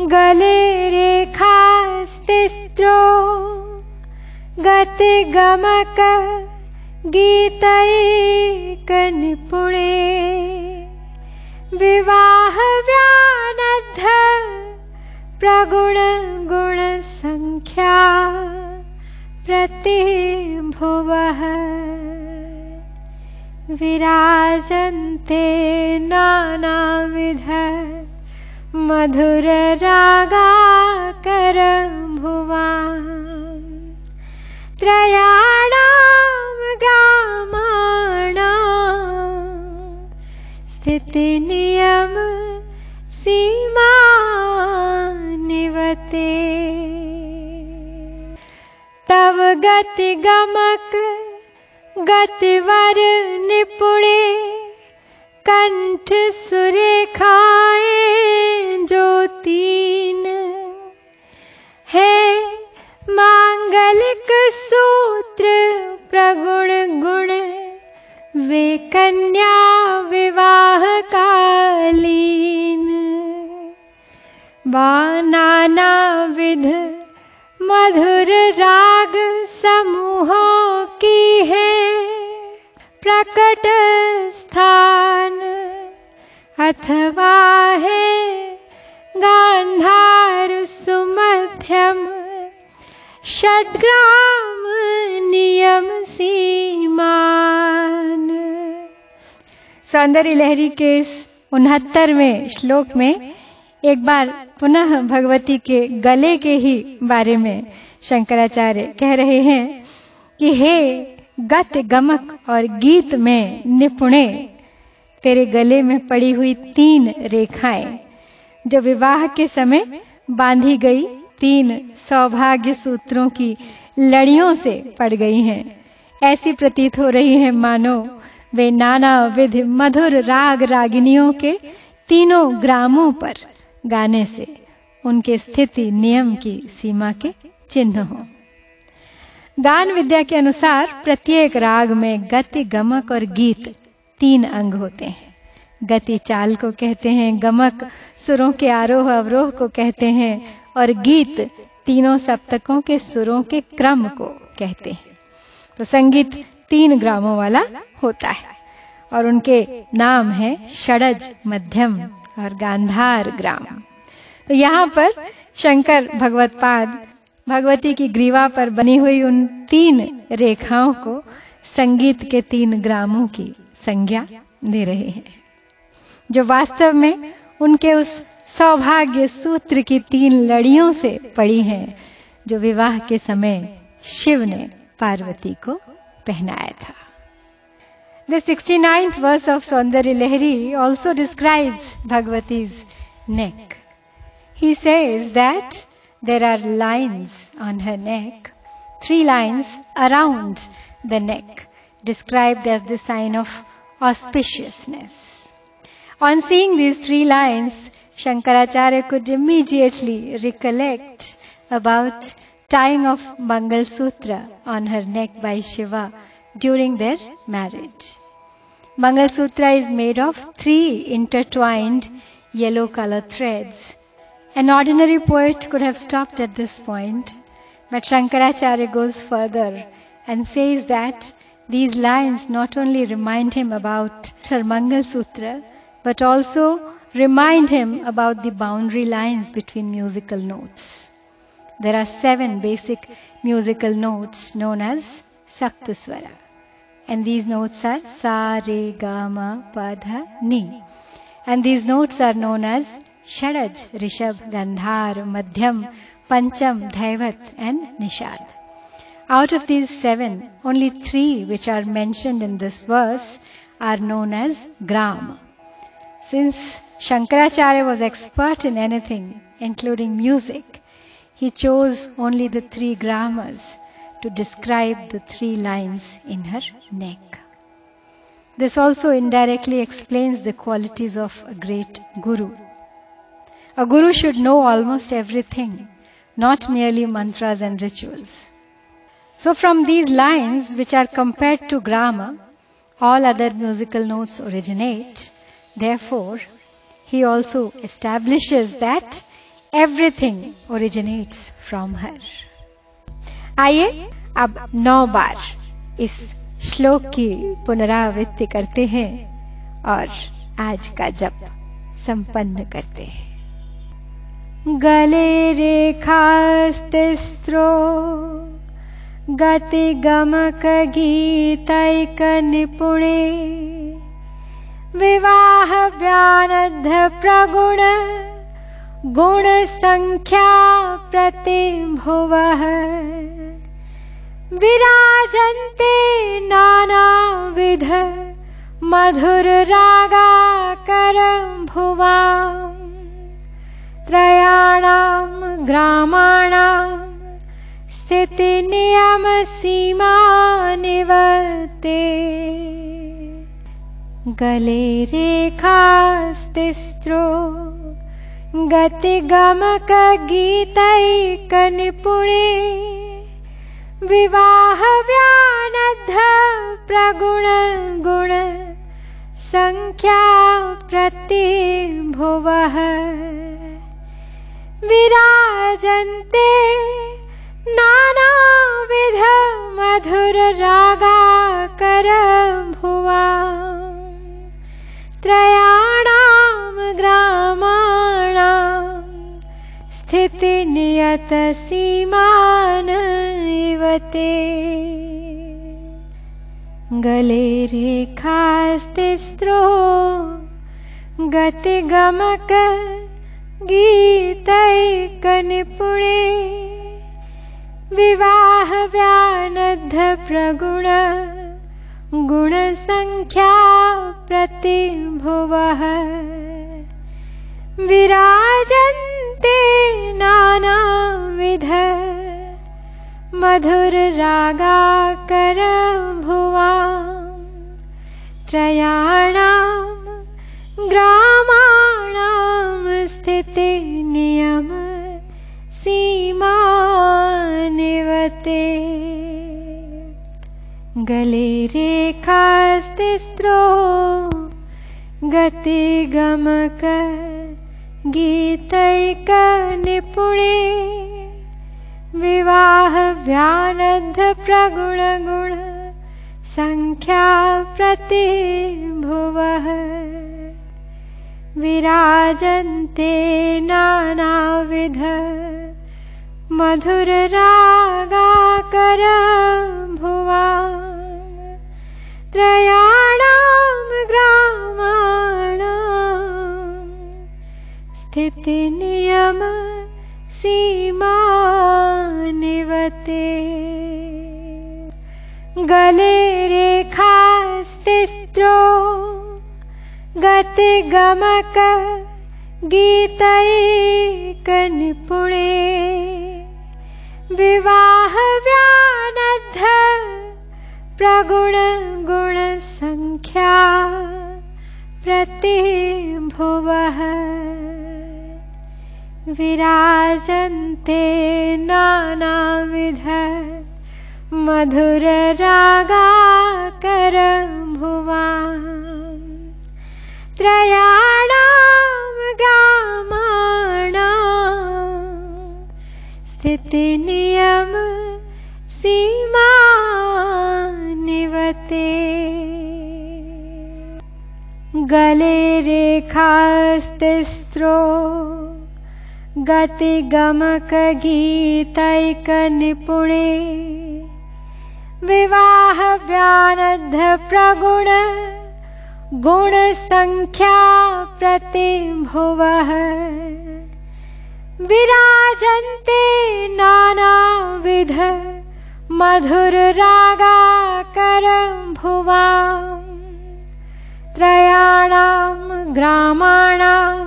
गले रेखास्तिस्त्रो गतिगमक गीतैकनिपुणे विवाहव्यानद्ध प्रगुणगुणसङ्ख्या प्रतिभुवः। विराजन्ते नानाविध मधुररागाकरभुवा त्रयाणां ग्रामाणा स्थितिनियम सीमा निवते तव गतिगमक गतिवर निपुणे कंठ सुरेखाएँ ज्योतीन है। मांगलिक सूत्र प्रगुण गुण वे कन्या विवाह कालीन नाना विध मधुर राग समूहों की है। प्रकट स्थान अथवा है गांधार सुमध्यम। षड्ग्राम नियम सीमान। सौंदर्य लहरी के इस उनहत्तरवें श्लोक में एक बार पुनः भगवती के गले के ही बारे में शंकराचार्य कह रहे हैं कि हे गत गमक और गीत में निपुणे तेरे गले में पड़ी हुई तीन रेखाएँ, जो विवाह के समय बांधी गई तीन सौभाग्य सूत्रों की लड़ियों से पड़ गई हैं। ऐसी प्रतीत हो रही है, मानो, वे नाना विध मधुर राग रागिनियों के तीनों ग्रामों पर गाने से उनके स्थिति नियम की सीमा के चिन्ह हो। गान विद्या के अनुसार प्रत्येक राग में गति गमक और गीत तीन अंग होते हैं। गति चाल को कहते हैं, गमक, सुरों के आरोह अवरोह को कहते हैं, और गीत तीनों सप्तकों के सुरों के क्रम को कहते हैं। तो संगीत तीन ग्रामों वाला होता है, और उनके नाम है षडज, मध्यम और गांधार ग्राम। तो यहाँ पर शंकर भगवत पाद, भगवती की ग्रीवा पर बनी हुई उन तीन रेखाओं को संगीत के तीन ग्रामों की संज्ञा दे रहे हैं। जो वास्तव में उनके उस सौभाग्य सूत्र की तीन लड़ियों से पड़ी हैं, जो विवाह के समय शिव ने पार्वती को पहनाया था। The sixty ninth verse of Saundarya Lahari also describes Bhagavati's neck he says that there are lines on her neck three lines around the neck described as the sign of auspiciousness. On seeing these three lines, Shankaracharya could immediately recollect about tying of Mangal Sutra on her neck by Shiva during their marriage. Mangal Sutra is made of three intertwined yellow color threads. An ordinary poet could have stopped at this point, but Shankaracharya goes further and says that these lines not only remind him about her Mangal Sutra, but also remind him about the boundary lines between musical notes. There are seven basic musical notes known as Saptaswara. And these notes are Sa, Re, Ga, Ma, Pa, Dha, Ni. And these notes are known as Shadaj, Rishab, Gandhar, Madhyam, Pancham, Dhaivat, and Nishad. Out of these seven, only three which are mentioned in this verse are known as Gram. Since Shankaracharya was expert in anything, including music, he chose only the three grammars to describe the three lines in her neck. This also indirectly explains the qualities of a great guru. A guru should know almost everything, not merely mantras and rituals. So, from these lines, which are compared to grama, all other musical notes originate. Therefore, he also establishes that everything originates from her आइए अब नौ बार इस श्लोक की पुनरावृत्ति करते हैं और आज का जप संपन्न करते हैं गले रेखास्तिस्रो गतिगमक गीतैक निपुणे। विवाह व्यानद्ध प्रगुण गुणसङ्ख्या प्रतिभुवः विराजन्ते नानाविध मधुररागाकरं स्थितिनियमसीमानिवर्ते गले रेखास्तिस्रो गतिगमकगीतैकनिपुणे विवाहव्यानद्ध प्रगुणगुण सङ्ख्या प्रतिभुवः। विराजन्ते मधुररागाकर भुवा त्रयाणां ग्रामाणां स्थितिनियतसीमान इव ते। गले रेखास्तिस्रो गतिगमक गीतैकनिपुणे विवाहव्यानद्ध प्रगुण गुणसङ्ख्या प्रतिभुवः। विराजन्ते नानाविध भुवा त्रयाणां ग्रामाणां गले रेखास्तिस्रो गतिगमक गीतैकनिपुणे विवाहव्यानद्ध प्रगुणगुण सङ्ख्या प्रतिभुवः। विराजन्ते नानाविध मधुररागाकर भुवा। त्रयाणां ग्रामाणां स्थितिनियम सीमानिवते गले रेखास्तिस्रो गतिगमक गीतैकनिपुणे विवाहव्यानद्ध प्रगुणगुणसङ्ख्या प्रतिभुवः विराजन्ते नानाविध मधुररागाकर गले रेखास्तिस्रो गतिगमकगीतैकनिपुणे विवाहव्यानद्ध प्रगुण। गुणसङ्ख्या प्रतिभुवः विराजन्ते नानाविध। मधुररागाकर भुवा त्रयाणां ग्रामाणां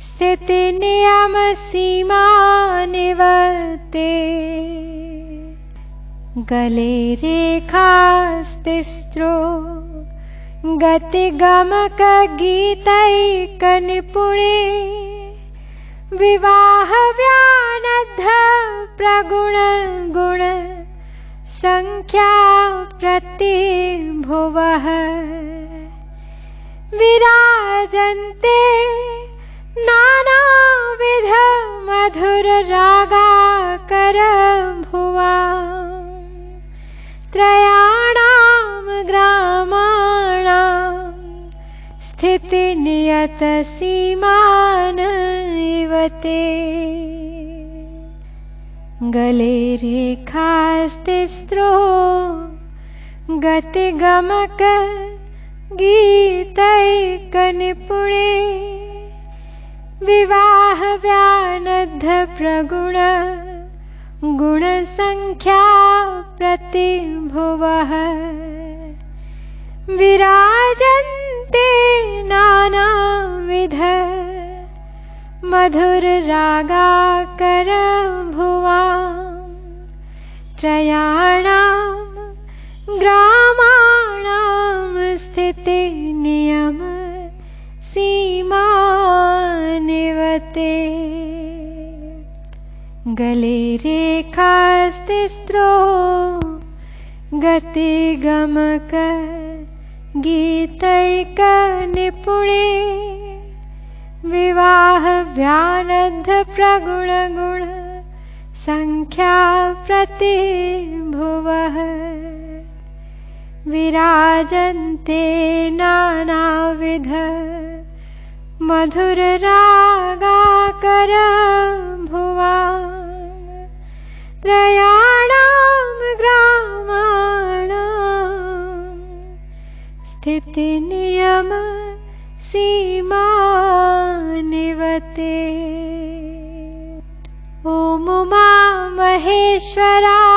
स्थितिनियमसीमानिवर्ते। गले रेखास्तिस्रो गतिगमकगीतैकनिपुणे। विवाहव्यानद्ध प्रगुणगुण सङ्ख्या प्रतिभुवः विराजन्ते नानाविध मधुररागाकरभुवायाणां ग्रामाणां स्थितिनियतसीमानवते गलेरेखास्ति स्त्रो गतिगमक गीतैकनिपुणे विवाहव्यानद्धप्रगुण गुणसङ्ख्या प्रतिभुवः। विराजन्ते नानाविध। मधुररागाकरभुवा त्रयाणां ग्रामाणां स्थितिनियम सीमा निवते गले रेखास्तिस्त्रो गतिगमक गीतैकनिपुणे विवाहव्यानद्धप्रगुणगुण सङ्ख्या प्रतिभुवः विराजन्ते नानाविध मधुररागाकर भुवा त्रयाणां ग्रामाणां स्थितिनियम सीमा निवते ॐ उमा महेश्वराय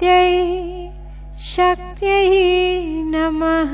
पार्वत्यै शक्त्यै नमः